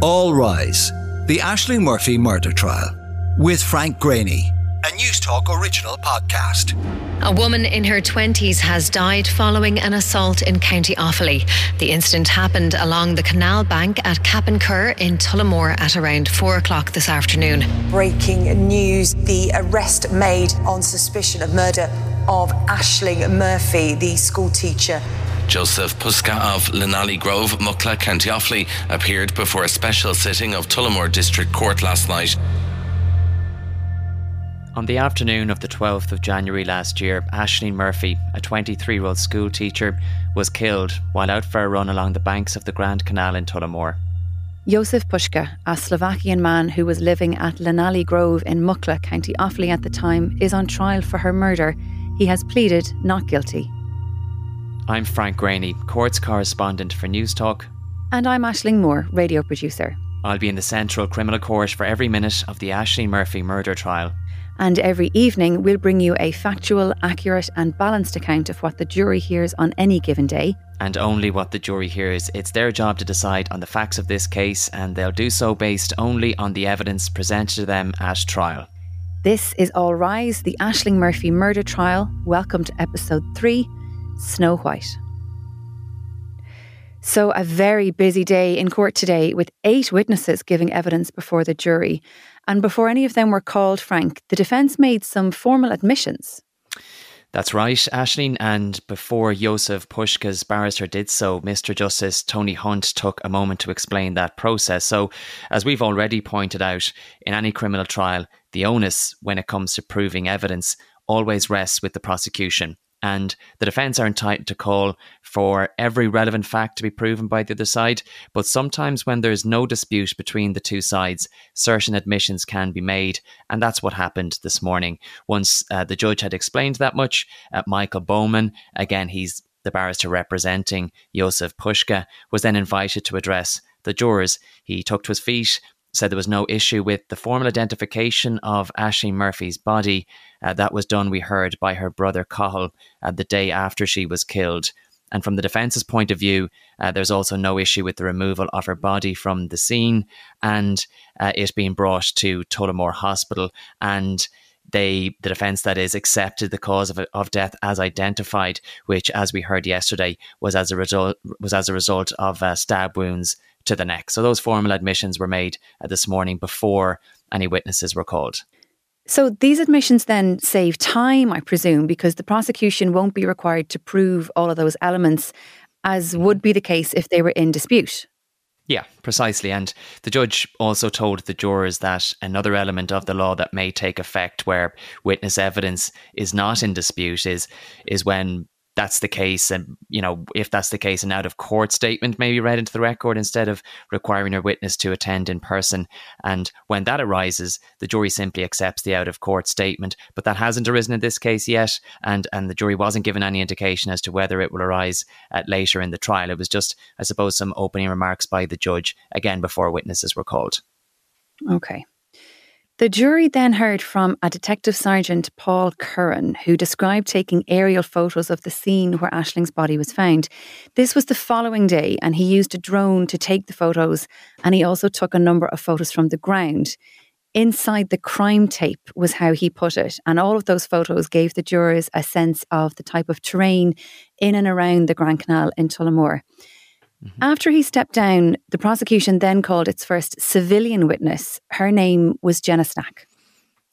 All Rise The Ashling Murphy Murder Trial with Frank Greaney, a Newstalk original podcast. A woman in her 20s has died following an assault in County Offaly. The incident happened along the canal bank at Cappincur in Tullamore at around 4 o'clock this afternoon. Breaking news the arrest made on suspicion of murder of Ashling Murphy, the school teacher. Jozef Puska of Lenali Grove, Mucklagh, County Offaly, appeared before a special sitting of Tullamore District Court last night. On the afternoon of the 12th of January last year, Ashling Murphy, a 23 year old school teacher, was killed while out for a run along the banks of the Grand Canal in Tullamore. Jozef Puska, a Slovakian man who was living at Lenali Grove in Mucklagh, County Offaly at the time, is on trial for her murder. He has pleaded not guilty. I'm Frank Greaney, courts correspondent for Newstalk. And I'm Ashling Moore, radio producer. I'll be in the Central Criminal Court for every minute of the Ashling Murphy murder trial. And every evening, we'll bring you a factual, accurate, and balanced account of what the jury hears on any given day. And only what the jury hears. It's their job to decide on the facts of this case, and they'll do so based only on the evidence presented to them at trial. This is All Rise, the Ashling Murphy murder trial. Welcome to episode 3 Snow White. So, a very busy day in court today with eight witnesses giving evidence before the jury. And before any of them were called, Frank, the defence made some formal admissions. That's right, Ashling. And before Jozef Puska's barrister did so, Mr. Justice Tony Hunt took a moment to explain that process. So, as we've already pointed out, in any criminal trial, the onus when it comes to proving evidence always rests with the prosecution and the defense are entitled to call for every relevant fact to be proven by the other side. But sometimes, when there's no dispute between the two sides, certain admissions can be made, and that's what happened this morning. Once uh, the judge had explained that much, uh, Michael Bowman, again, he's the barrister representing Jozef Puska, was then invited to address the jurors. He took to his feet, said there was no issue with the formal identification of Ashling Murphy's body. Uh, that was done, we heard, by her brother Cathal uh, the day after she was killed. And from the defence's point of view, uh, there's also no issue with the removal of her body from the scene and uh, it being brought to Tullamore Hospital. And they, the defence that is, accepted the cause of, of death as identified, which, as we heard yesterday, was as a result was as a result of uh, stab wounds to the neck. So those formal admissions were made uh, this morning before any witnesses were called. So these admissions then save time, I presume, because the prosecution won't be required to prove all of those elements, as would be the case if they were in dispute. Yeah, precisely. And the judge also told the jurors that another element of the law that may take effect where witness evidence is not in dispute is is when that's the case and you know if that's the case an out of court statement may be read into the record instead of requiring a witness to attend in person. And when that arises the jury simply accepts the out of court statement. But that hasn't arisen in this case yet and and the jury wasn't given any indication as to whether it will arise at later in the trial. It was just i suppose some opening remarks by the judge again before witnesses were called. Okay the jury then heard from a Detective Sergeant Paul Curran, who described taking aerial photos of the scene where Ashling's body was found. This was the following day, and he used a drone to take the photos, and he also took a number of photos from the ground. Inside the crime tape was how he put it, and all of those photos gave the jurors a sense of the type of terrain in and around the Grand Canal in Tullamore. Mm-hmm. After he stepped down, the prosecution then called its first civilian witness. Her name was Jenna Stack.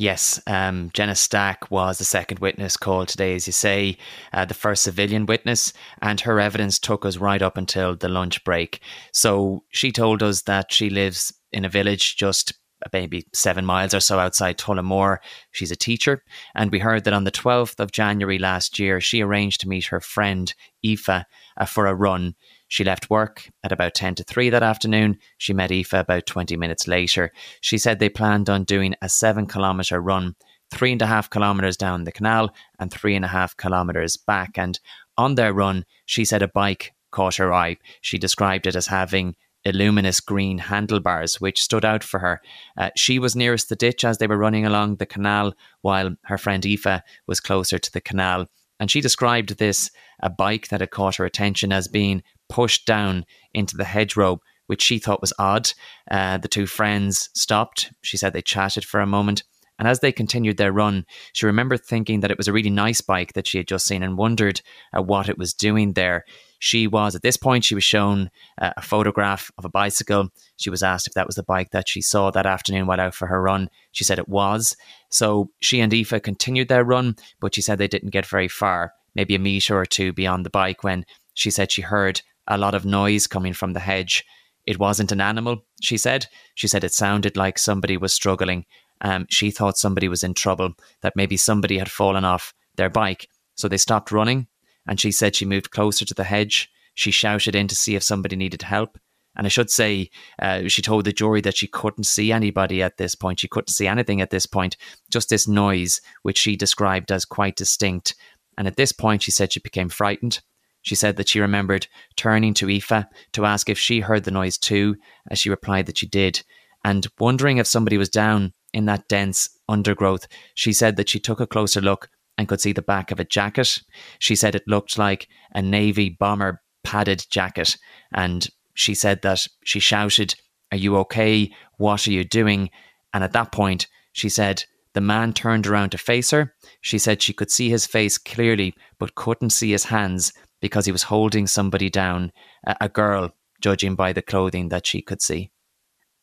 Yes, um, Jenna Stack was the second witness called today, as you say, uh, the first civilian witness, and her evidence took us right up until the lunch break. So she told us that she lives in a village just maybe seven miles or so outside Tullamore. She's a teacher, and we heard that on the 12th of January last year, she arranged to meet her friend Aoife uh, for a run. She left work at about 10 to 3 that afternoon. She met Aoife about 20 minutes later. She said they planned on doing a seven kilometre run, three and a half kilometres down the canal and three and a half kilometres back. And on their run, she said a bike caught her eye. She described it as having luminous green handlebars, which stood out for her. Uh, she was nearest the ditch as they were running along the canal, while her friend Aoife was closer to the canal. And she described this, a bike that had caught her attention, as being pushed down into the hedgerow which she thought was odd. Uh, the two friends stopped. She said they chatted for a moment. And as they continued their run, she remembered thinking that it was a really nice bike that she had just seen and wondered uh, what it was doing there. She was, at this point, she was shown uh, a photograph of a bicycle. She was asked if that was the bike that she saw that afternoon while out for her run. She said it was. So she and Aoife continued their run, but she said they didn't get very far, maybe a metre or two beyond the bike, when she said she heard a lot of noise coming from the hedge. It wasn't an animal, she said. She said it sounded like somebody was struggling um, she thought somebody was in trouble, that maybe somebody had fallen off their bike. So they stopped running, and she said she moved closer to the hedge. She shouted in to see if somebody needed help. And I should say, uh, she told the jury that she couldn't see anybody at this point. She couldn't see anything at this point, just this noise, which she described as quite distinct. And at this point, she said she became frightened. She said that she remembered turning to Aoife to ask if she heard the noise too, as she replied that she did, and wondering if somebody was down in that dense undergrowth. She said that she took a closer look and could see the back of a jacket. She said it looked like a navy bomber padded jacket. And she said that she shouted, Are you okay? What are you doing? And at that point, she said, the man turned around to face her. She said she could see his face clearly, but couldn't see his hands because he was holding somebody down, a girl, judging by the clothing that she could see.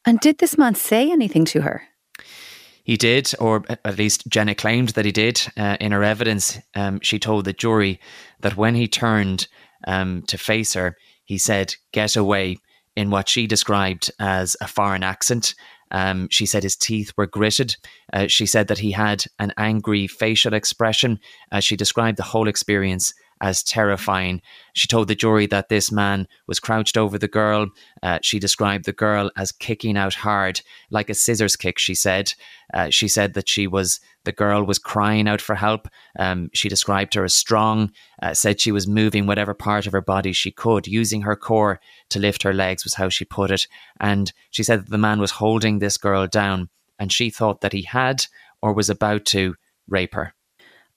And did this man say anything to her? He did, or at least Jenna claimed that he did. Uh, in her evidence, um, she told the jury that when he turned um, to face her, he said, Get away, in what she described as a foreign accent. Um, she said his teeth were gritted. Uh, she said that he had an angry facial expression. Uh, she described the whole experience as terrifying. She told the jury that this man was crouched over the girl. Uh, she described the girl as kicking out hard, like a scissors kick, she said. Uh, she said that she was, the girl was crying out for help. Um, she described her as strong, uh, said she was moving whatever part of her body she could, using her core to lift her legs, was how she put it. And she said that the man was holding this girl down, and she thought that he had or was about to rape her.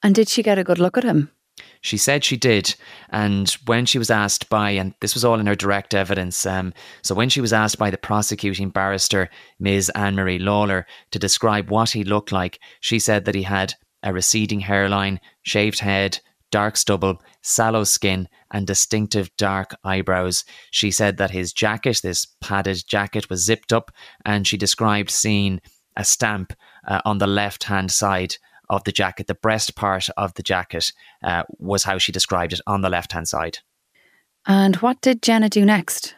And did she get a good look at him? She said she did. And when she was asked by, and this was all in her direct evidence, um, so when she was asked by the prosecuting barrister, Ms. Anne Marie Lawlor, to describe what he looked like, she said that he had a receding hairline, shaved head, dark stubble, sallow skin, and distinctive dark eyebrows. She said that his jacket, this padded jacket, was zipped up, and she described seeing a stamp uh, on the left hand side of the jacket, the breast part of the jacket, uh, was how she described it on the left hand side. And what did Jenna do next?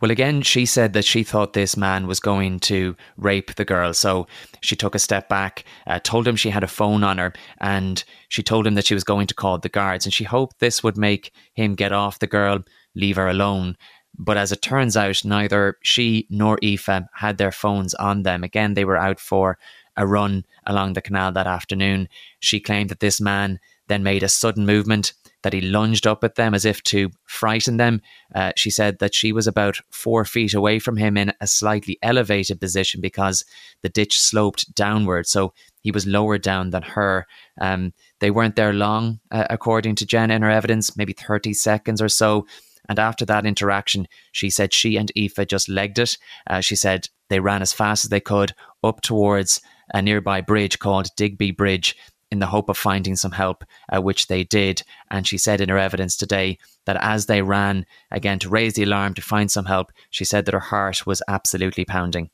Well, again, she said that she thought this man was going to rape the girl. So she took a step back, uh, told him she had a phone on her, and she told him that she was going to call the guards. And she hoped this would make him get off the girl, leave her alone. But as it turns out, neither she nor Aoife had their phones on them. Again, they were out for a run along the canal that afternoon. She claimed that this man then made a sudden movement, that he lunged up at them as if to frighten them. Uh, she said that she was about four feet away from him in a slightly elevated position because the ditch sloped downward. So he was lower down than her. Um, they weren't there long, uh, according to Jen in her evidence, maybe 30 seconds or so. And after that interaction, she said she and Aoife just legged it. Uh, she said they ran as fast as they could up towards a nearby bridge called Digby Bridge in the hope of finding some help, uh, which they did. And she said in her evidence today that as they ran again to raise the alarm to find some help, she said that her heart was absolutely pounding.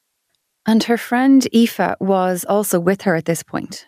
And her friend Aoife was also with her at this point.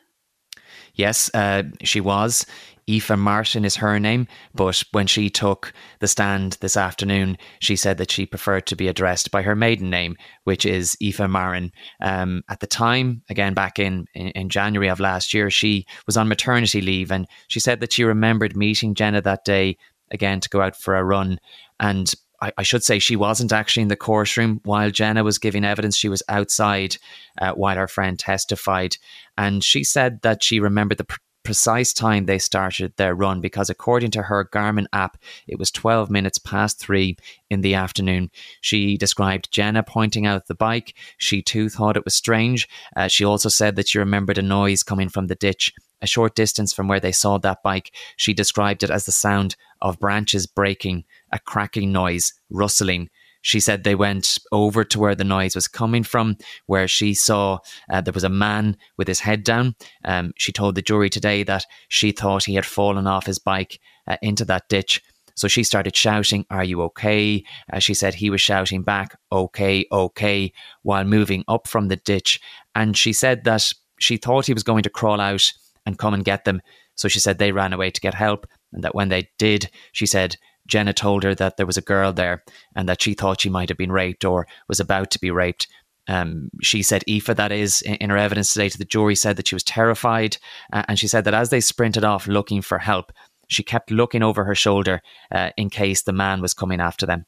Yes, uh, she was. Aoife Martin is her name, but when she took the stand this afternoon, she said that she preferred to be addressed by her maiden name, which is Aoife Marin. Um, at the time, again back in, in, in January of last year, she was on maternity leave, and she said that she remembered meeting Jenna that day again to go out for a run, and I, I, should say she wasn't actually in the courtroom while Jenna was giving evidence. She was outside uh, while her friend testified. And she said that she remembered the pr- precise time they started their run because, according to her Garmin app, it was 12 minutes past three in the afternoon. She described Jenna pointing out the bike. She too thought it was strange. Uh, she also said that she remembered a noise coming from the ditch a short distance from where they saw that bike. She described it as the sound of branches breaking, a cracking noise, rustling. She said they went over to where the noise was coming from, where she saw uh, there was a man with his head down. Um, she told the jury today that she thought he had fallen off his bike uh, into that ditch. So she started shouting, Are you okay? Uh, she said he was shouting back, Okay, okay, while moving up from the ditch. And she said that she thought he was going to crawl out and come and get them. So she said they ran away to get help. And that when they did, she said Jenna told her that there was a girl there and that she thought she might have been raped or was about to be raped. Um, she said Aoife, that is, in, her evidence today to the jury, said that she was terrified. Uh, and she said that as they sprinted off looking for help, she kept looking over her shoulder uh, in case the man was coming after them.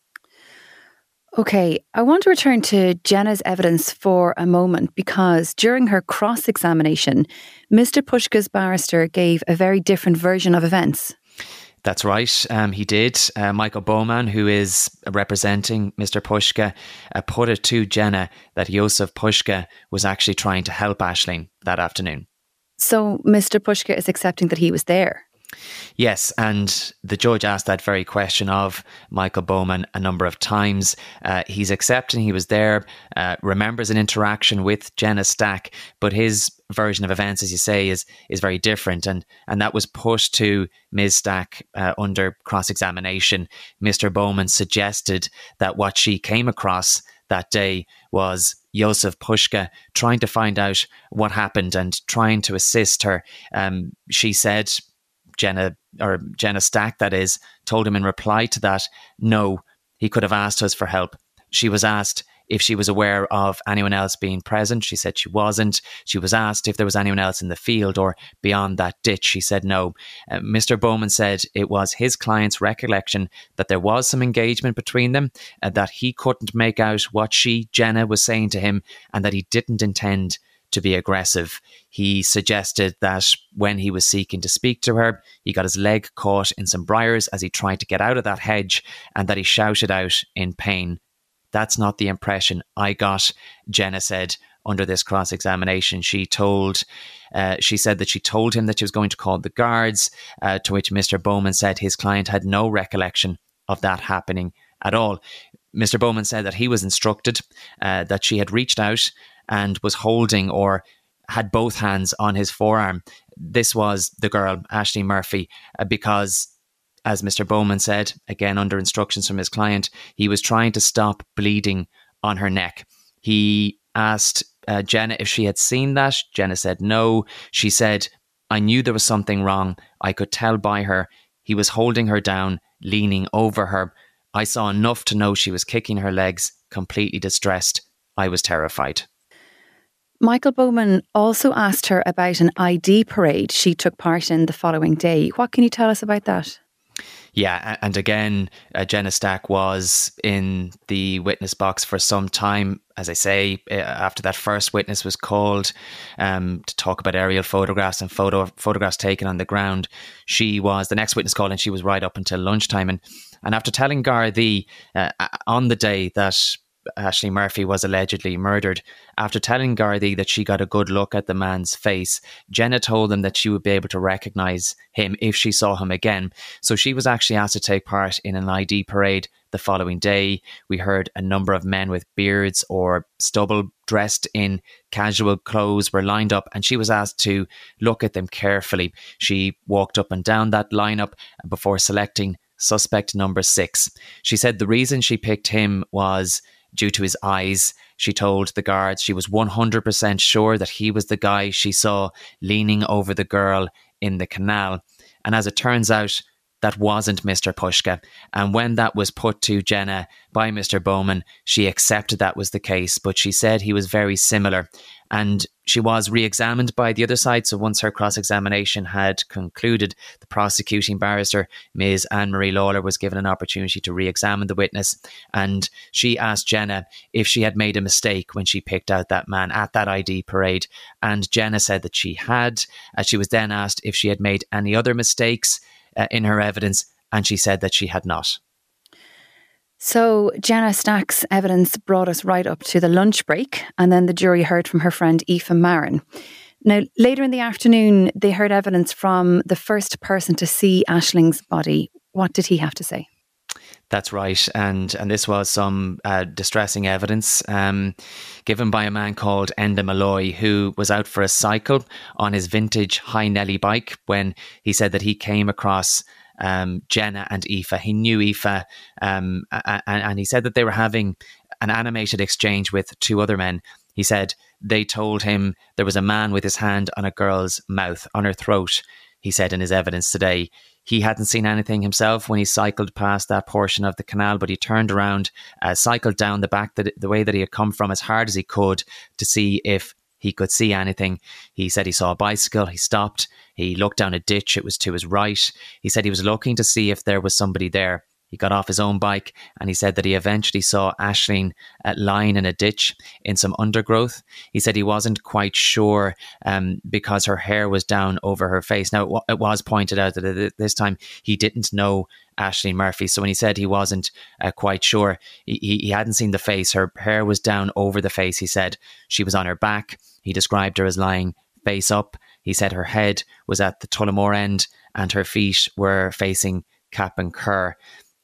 Okay, I want to return to Jenna's evidence for a moment because during her cross examination, Mr. Puska's barrister gave a very different version of events. That's right. Um, he did. Uh, Michael Bowman, who is representing Mr. Puska, uh, put it to Jenna that Jozef Puska was actually trying to help Ashling that afternoon. So Mr. Puska is accepting that he was there. Yes, and the judge asked that very question of Michael Bowman a number of times. Uh, he's accepting he was there, uh, remembers an interaction with Jenna Stack, but his version of events, as you say, is is very different, and and that was pushed to Ms. Stack uh, under cross examination. Mr. Bowman suggested that what she came across that day was Jozef Puska trying to find out what happened and trying to assist her. Um, she said Jenna or Jenna Stack, that is, told him in reply to that, no, he could have asked us for help. She was asked if she was aware of anyone else being present. She said she wasn't. She was asked if there was anyone else in the field or beyond that ditch. She said no. Uh, Mr. Bowman said it was his client's recollection that there was some engagement between them, uh, that he couldn't make out what she, Jenna, was saying to him, and that he didn't intend to be aggressive. He suggested that when he was seeking to speak to her, he got his leg caught in some briars as he tried to get out of that hedge and that he shouted out in pain. That's not the impression I got, Jenna said under this cross examination. She told, uh, she said that she told him that she was going to call the guards, uh, to which Mr. Bowman said his client had no recollection of that happening at all. Mr. Bowman said that he was instructed uh, that she had reached out and was holding or had both hands on his forearm. This was the girl, Ashling Murphy, uh, because, as Mr. Bowman said, again under instructions from his client, he was trying to stop bleeding on her neck. He asked uh, Jenna if she had seen that. Jenna said no. She said, I knew there was something wrong. I could tell by her. He was holding her down, leaning over her. I saw enough to know she was kicking her legs, completely distressed. I was terrified. Michael Bowman also asked her about an ID parade she took part in the following day. What can you tell us about that? Yeah, and again, uh, Jenna Stack was in the witness box for some time. As I say, uh, after that first witness was called um, to talk about aerial photographs and photo photographs taken on the ground, she was the next witness called, and she was right up until lunchtime. And and after telling Gardaí uh, on the day that Ashling Murphy was allegedly murdered. After telling Gardaí that she got a good look at the man's face, Jenna told them that she would be able to recognize him if she saw him again. So she was actually asked to take part in an ID parade the following day. We heard a number of men with beards or stubble dressed in casual clothes were lined up, and she was asked to look at them carefully. She walked up and down that lineup before selecting suspect number six. She said the reason she picked him was due to his eyes. She told the guards she was 100% sure that he was the guy she saw leaning over the girl in the canal. And as it turns out, that wasn't Mr. Puska. And when that was put to Jenna by Mr. Bowman, she accepted that was the case, but she said he was very similar. And she was re examined by the other side. So once her cross examination had concluded, the prosecuting barrister, Ms. Anne Marie Lawlor, was given an opportunity to re examine the witness. And she asked Jenna if she had made a mistake when she picked out that man at that ID parade. And Jenna said that she had. Uh, she was then asked if she had made any other mistakes uh, in her evidence, and she said that she had not. So, Jenna Stack's evidence brought us right up to the lunch break, and then the jury heard from her friend Aoife Marin. Now, later in the afternoon, they heard evidence from the first person to see Ashling's body. What did he have to say? That's right, and and this was some uh, distressing evidence um, given by a man called Enda Molloy, who was out for a cycle on his vintage High Nelly bike when he said that he came across um, Jenna and Aoife. He knew Aoife, um, and, and he said that they were having an animated exchange with two other men. He said they told him there was a man with his hand on a girl's mouth, on her throat. He said in his evidence today. He hadn't seen anything himself when he cycled past that portion of the canal, but he turned around, uh, cycled down the back the, the way that he had come from as hard as he could to see if he could see anything. He said he saw a bicycle. He stopped. He looked down a ditch. It was to his right. He said he was looking to see if there was somebody there. He got off his own bike and he said that he eventually saw Ashling uh, lying in a ditch in some undergrowth. He said he wasn't quite sure um, because her hair was down over her face. Now, it, w- it was pointed out that at this time he didn't know Ashling Murphy. So when he said he wasn't uh, quite sure, he, he hadn't seen the face. Her hair was down over the face. He said she was on her back. He described her as lying face up. He said her head was at the Tullamore end and her feet were facing Cappincur.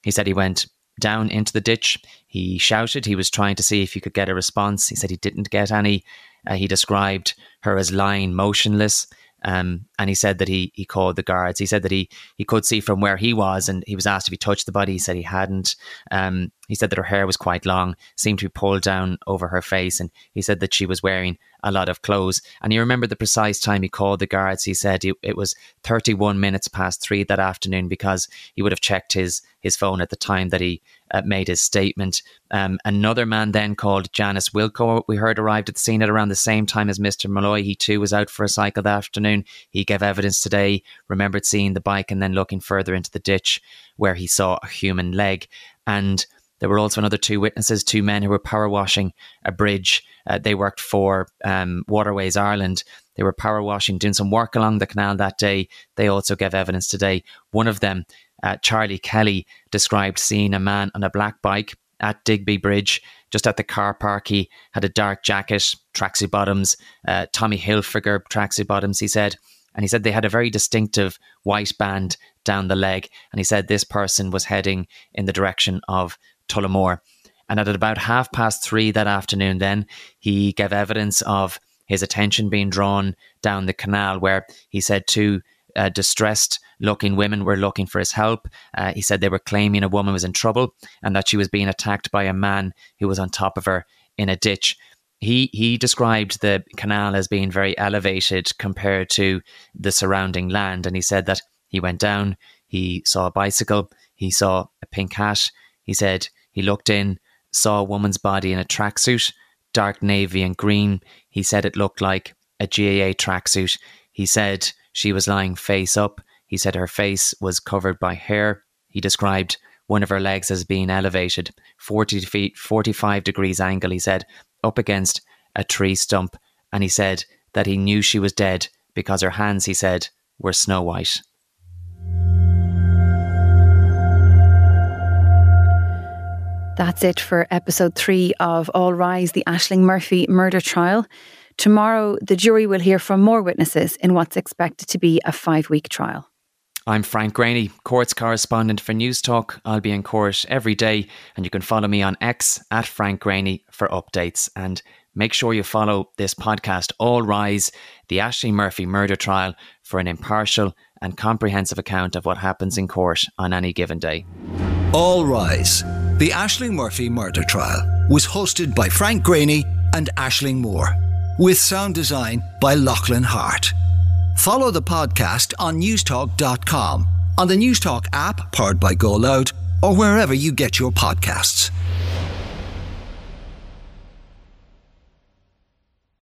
He said he went down into the ditch. He shouted. He was trying to see if he could get a response. He said he didn't get any. Uh, he described her as lying motionless. Um, and he said that he he called the guards. He said that he he could see from where he was, and he was asked if he touched the body. He said he hadn't. Um, he said that her hair was quite long, seemed to be pulled down over her face, and he said that she was wearing a lot of clothes. And he remembered the precise time he called the guards. He said it, it was 31 minutes past three that afternoon because he would have checked his his phone at the time that he uh, made his statement. Um, another man then called Janice Wilco, we heard arrived at the scene at around the same time as Mr. Molloy. He too was out for a cycle that afternoon. He gave evidence today, remembered seeing the bike and then looking further into the ditch where he saw a human leg. And there were also another two witnesses, two men who were power washing a bridge. Uh, they worked for um, Waterways Ireland. They were power washing, doing some work along the canal that day. They also gave evidence today. One of them uh, Charlie Kelly described seeing a man on a black bike at Digby Bridge, just at the car park. He had a dark jacket, tracksuit bottoms, uh, Tommy Hilfiger tracksuit bottoms, he said. And he said they had a very distinctive white band down the leg. And he said this person was heading in the direction of Tullamore. And at about half past three that afternoon, then he gave evidence of his attention being drawn down the canal, where he said two uh, distressed looking women were looking for his help. Uh, he said they were claiming a woman was in trouble and that she was being attacked by a man who was on top of her in a ditch. He he described the canal as being very elevated compared to the surrounding land, and he said that he went down, he saw a bicycle, he saw a pink hat. He said he looked in, saw a woman's body in a tracksuit, dark navy and green. He said it looked like a GAA tracksuit. He said she was lying face up. He said her face was covered by hair. He described one of her legs as being elevated 40 feet, 45 degrees angle, he said, up against a tree stump. And he said that he knew she was dead because her hands, he said, were snow white. That's it for episode three of All Rise, the Ashling Murphy murder trial. Tomorrow, the jury will hear from more witnesses in what's expected to be a five week trial. I'm Frank Greaney, courts correspondent for Newstalk. I'll be in court every day, and you can follow me on X at Frank Greaney for updates. And make sure you follow this podcast, All Rise, the Ashling Murphy murder trial, for an impartial and comprehensive account of what happens in court on any given day. All Rise, the Ashling Murphy murder trial, was hosted by Frank Greaney and Ashling Moore, with sound design by Lachlan Hart. Follow the podcast on newstalk.com, on the Newstalk app powered by GoLoud, or wherever you get your podcasts.